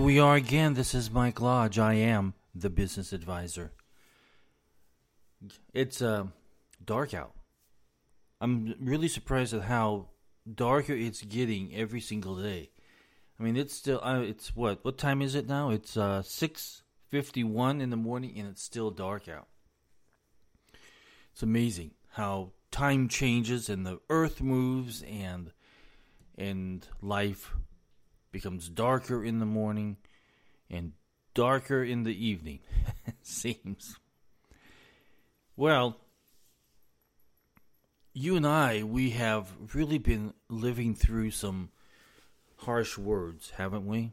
here we are again. This is Mike Lodge. I am the business advisor. It's uh, dark out. I'm really surprised at how darker it's getting every single day. I mean, it's still uh, it's what what time is it now? It's uh, six fifty one in the morning, and it's still dark out. It's amazing how time changes and the earth moves and and life becomes darker in the morning and darker in the evening. Seems. Well, you and I, we have really been living through some harsh words, haven't we?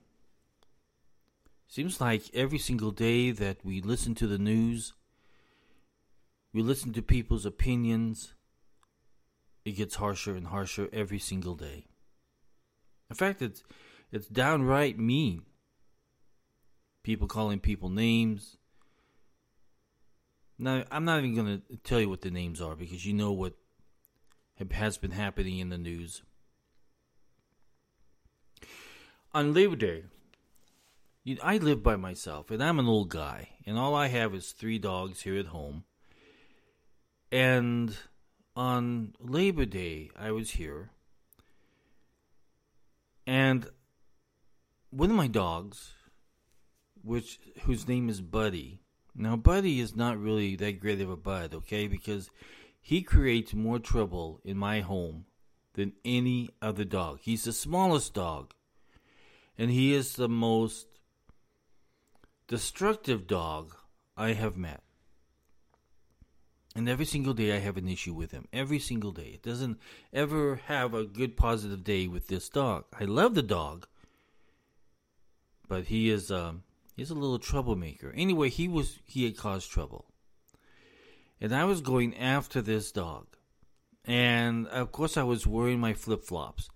Seems like every single day that we listen to the news, we listen to people's opinions, it gets harsher and harsher every single day. In fact, it's it's downright mean. People calling people names. Now, I'm not even going to tell you what the names are because you know what has been happening in the news. On Labor Day, I live by myself and I'm an old guy, and all I have is three dogs here at home. And on Labor Day, I was here, and one of my dogs, which whose name is Buddy. Now, Buddy is not really that great of a bud, okay? Because he creates more trouble in my home than any other dog. He's the smallest dog, and he is the most destructive dog I have met. And every single day I have an issue with him. Every single day. It doesn't ever have a good positive day with this dog. I love the dog, but he is um, he's a little troublemaker. Anyway, he was he had caused trouble, and I was going after this dog, and of course I was wearing my flip flops,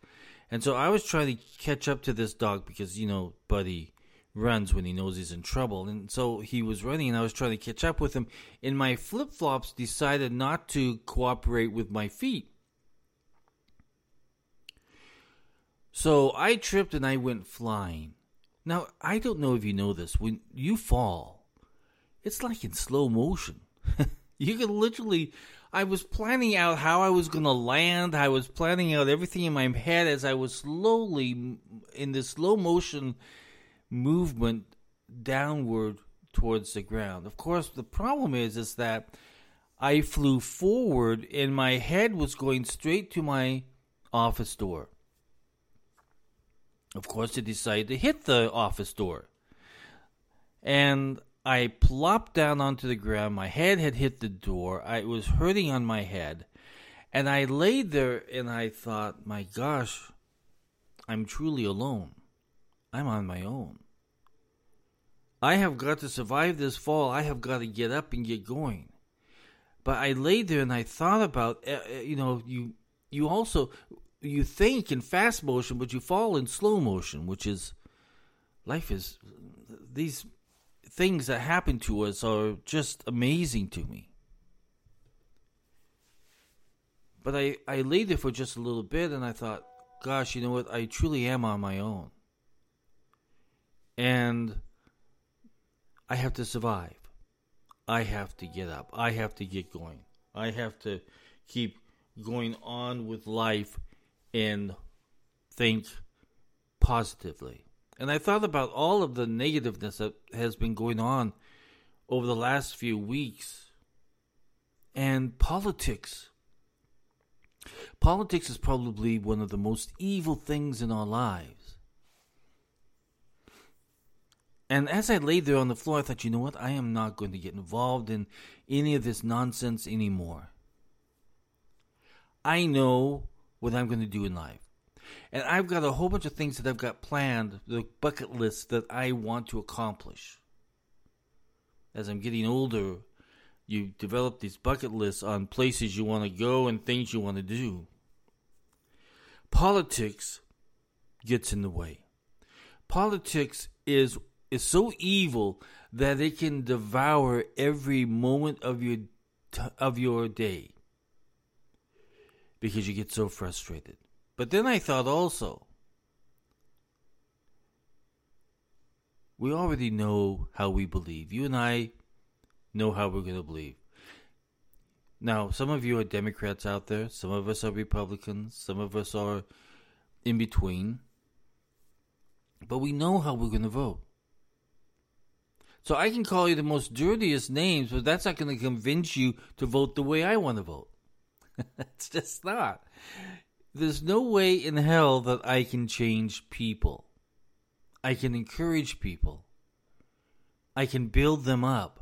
and so I was trying to catch up to this dog because you know Buddy runs when he knows he's in trouble, and so he was running, and I was trying to catch up with him, and my flip flops decided not to cooperate with my feet. So I tripped and I went flying. Now, I don't know if you know this. When you fall, it's like in slow motion. you can literally. I was planning out how I was going to land. I was planning out everything in my head as I was slowly in this slow motion movement downward towards the ground. Of course, the problem is is that I flew forward and my head was going straight to my office door. Of course, I decided to hit the office door. And I plopped down onto the ground. My head had hit the door. I was hurting on my head. And I laid there and I thought, my gosh, I'm truly alone. I'm on my own. I have got to survive this fall. I have got to get up and get going. But I laid there and I thought about, uh, uh you know, you you also you think in fast motion, but you fall in slow motion, which is life is these things that happen to us are just amazing to me. But I, I lay there for just a little bit and I thought, gosh, you know what? I truly am on my own. And I have to survive. I have to get up. I have to get going. I have to keep going on with life and think positively. And I thought about all of the negativeness that has been going on over the last few weeks and politics. Politics is probably one of the most evil things in our lives. And as I lay there on the floor, I thought, you know what? I am not going to get involved in any of this nonsense anymore. I know what I'm going to do in life. And I've got a whole bunch of things that I've got planned, the bucket list that I want to accomplish. As I'm getting older, you develop these bucket lists on places you want to go and things you want to do. Politics gets in the way. Politics is is so evil that it can devour every moment of your of your day because you get so frustrated. But then I thought also, we already know how we believe. You and I know how we're going to believe. Now, some of you are Democrats out there, some of us are Republicans, some of us are in between. But we know how we're going to vote. So I can call you the most dirtiest names, but that's not going to convince you to vote the way I want to vote. it's just not. There's no way in hell that I can change people. I can encourage people. I can build them up.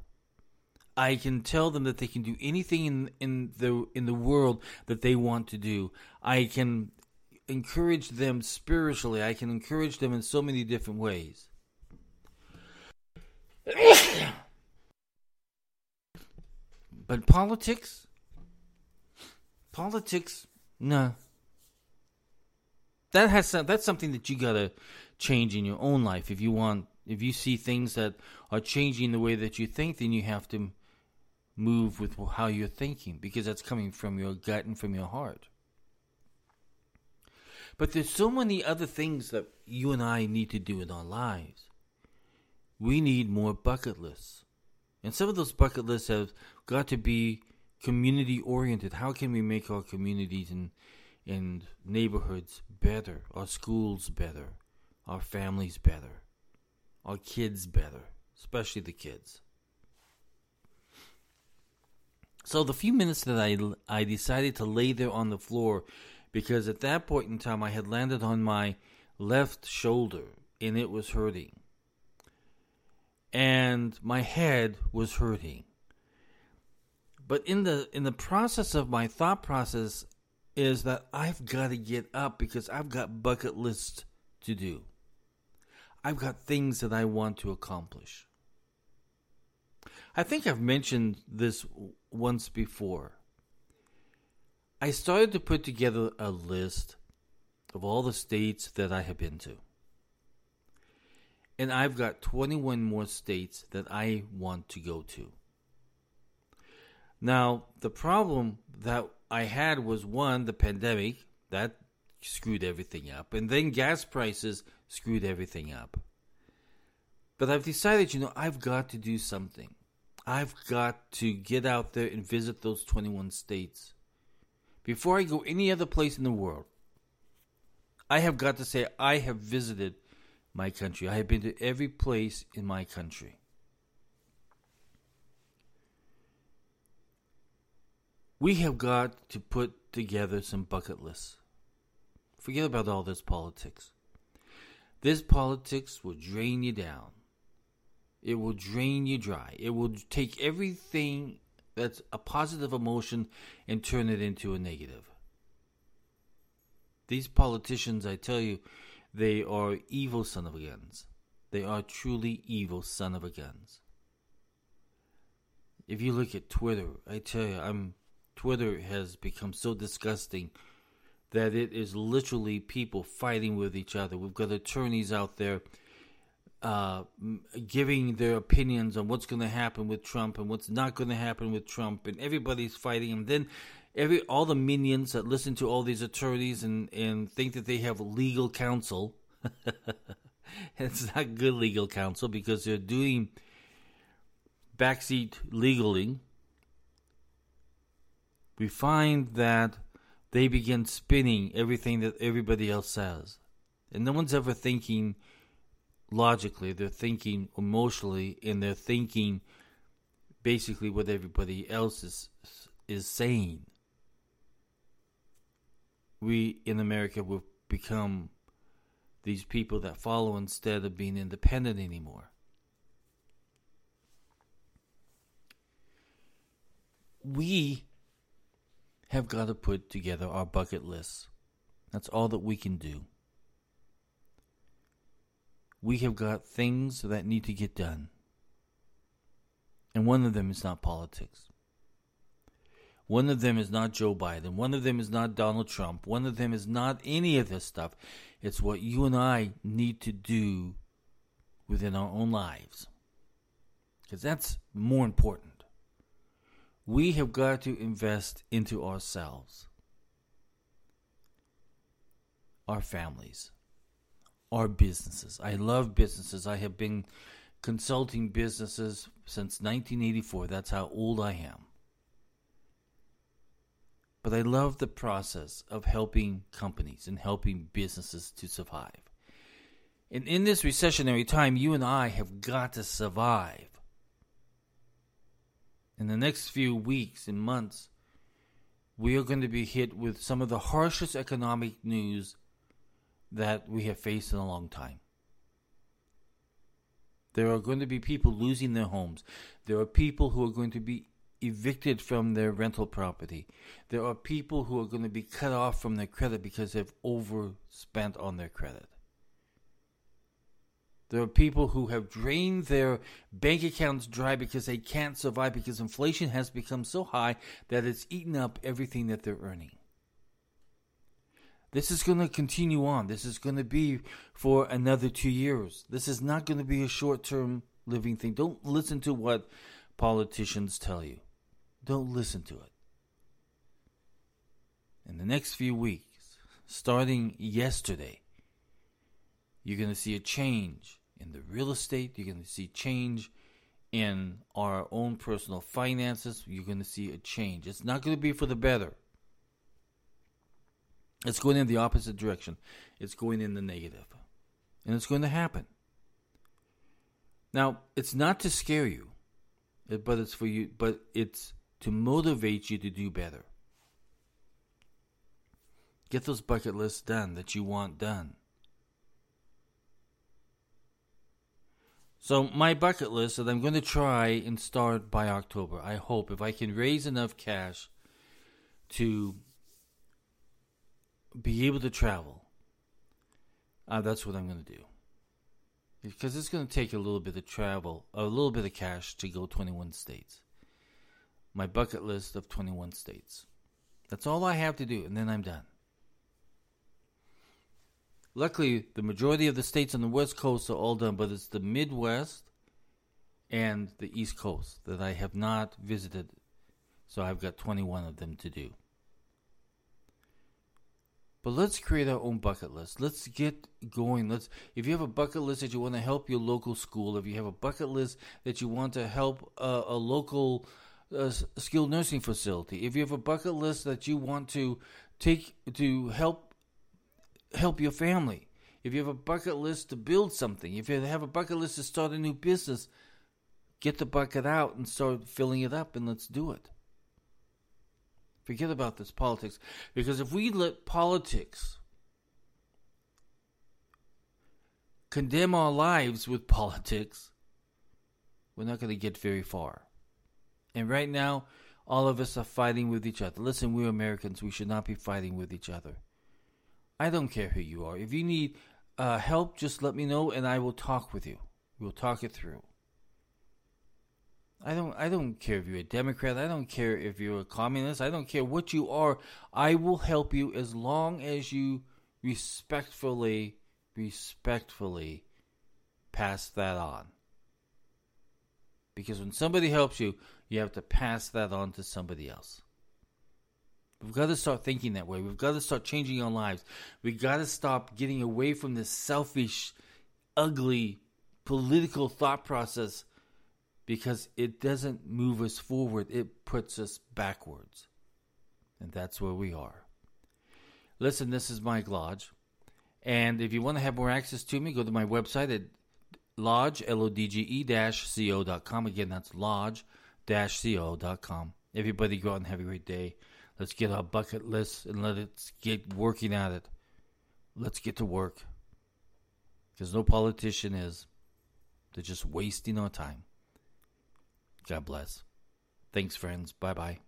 I can tell them that they can do anything in in the in the world that they want to do. I can encourage them spiritually. I can encourage them in so many different ways. but politics? Politics? No. That has that's something that you gotta change in your own life. If you want, if you see things that are changing the way that you think, then you have to move with how you're thinking because that's coming from your gut and from your heart. But there's so many other things that you and I need to do in our lives. We need more bucket lists. And some of those bucket lists have got to be community oriented. How can we make our communities and and neighborhoods better, our schools better, our families better, our kids better, especially the kids. So the few minutes that I I decided to lay there on the floor because at that point in time I had landed on my left shoulder and it was hurting. And my head was hurting. But in the in the process of my thought process is that I've got to get up because I've got bucket lists to do. I've got things that I want to accomplish. I think I've mentioned this once before. I started to put together a list of all the states that I have been to. And I've got 21 more states that I want to go to. Now, the problem that I had was one, the pandemic, that screwed everything up. And then gas prices screwed everything up. But I've decided, you know, I've got to do something. I've got to get out there and visit those 21 states before I go any other place in the world, I have got to say I have visited my country. I have been to every place in my country. We have got to put together some bucket lists. Forget about all this politics. This politics will drain you down. It will drain you dry. It will take everything that's a positive emotion and turn it into a negative. These politicians, I tell you, they are evil son of a guns. They are truly evil son of a guns. If you look at Twitter, I tell you, I'm Twitter has become so disgusting that it is literally people fighting with each other. We've got attorneys out there uh, giving their opinions on what's going to happen with Trump and what's not going to happen with Trump, and everybody's fighting. And then every all the minions that listen to all these attorneys and and think that they have legal counsel. it's not good legal counsel because they're doing backseat legaling. We find that they begin spinning everything that everybody else says, and no one's ever thinking logically, they're thinking emotionally, and they're thinking basically what everybody else is is saying. We in America will become these people that follow instead of being independent anymore. We have got to put together our bucket lists. That's all that we can do we have got things that need to get done. And one of them is not politics. One of them is not Joe Biden. One of them is not Donald Trump. One of them is not any of this stuff. It's what you and I need to do within our own lives. Because that's more important. We have got to invest into ourselves, our families, our businesses. I love businesses. I have been consulting businesses since 1984. That's how old I am. But I love the process of helping companies and helping businesses to survive. And in this recessionary time, you and I have got to survive. In the next few weeks and months, we are going to be hit with some of the harshest economic news that we have faced in a long time. There are going to be people losing their homes. There are people who are going to be evicted from their rental property. There are people who are going to be cut off from their credit because they've overspent on their credit. There are people who have drained their bank accounts dry because they can't survive because inflation has become so high that it's eaten up everything that they're earning. This is going to continue on. This is going to be for another two years. This is not going to be a short term living thing. Don't listen to what politicians tell you. Don't listen to it. In the next few weeks, starting yesterday, you're going to see a change in the real estate. You're going to see change in our own personal finances. You're going to see a change. It's not going to be for the better. It's going in the opposite direction. It's going in the negative. And it's going to happen. Now, it's not to scare you, but it's for you, but it's to motivate you to do better. Get those bucket lists done that you want done. So, my bucket list that I'm going to try and start by October. I hope if I can raise enough cash to be able to travel, uh, that's what I'm going to do. Because it's going to take a little bit of travel, a little bit of cash to go 21 states. My bucket list of 21 states. That's all I have to do, and then I'm done. Luckily, the majority of the states on the West Coast are all done, but it's the Midwest and the East Coast that I have not visited. So I've got 21 of them to do. But let's create our own bucket list. Let's get going. Let's if you have a bucket list that you want to help your local school, if you have a bucket list that you want to help a local uh, skilled nursing facility, if you have a bucket list that you want to take to help help your family, if you have a bucket list to build something, if you have a bucket list to start a new business, get the bucket out and start filling it up and let's do it. Forget about this politics. Because if we let politics condemn our lives with politics, we're not going to get very far. And right now, all of us are fighting with each other. Listen, we're Americans. We should not be fighting with each other. I don't care who you are. If you need uh, help, just let me know and I will talk with you. We'll talk it through. I don't I don't care if you're a Democrat, I don't care if you're a communist, I don't care what you are. I will help you as long as you respectfully respectfully pass that on. Because when somebody helps you, you have to pass that on to somebody else. We've got to start thinking that way. We've got to start changing our lives. We've got to stop getting away from this selfish, ugly political thought process because it doesn't move us forward, it puts us backwards. And that's where we are. Listen, this is Mike Lodge. And if you want to have more access to me, go to my website at lodge, L-O-D-G-E dash C-O.com. Again, that's lodge dash C-O.com. Everybody go out and have a great day. Let's get our bucket list and let's get working at it. Let's get to work. Because no politician is. They're just wasting our time. God bless. Thanks, friends. Bye bye.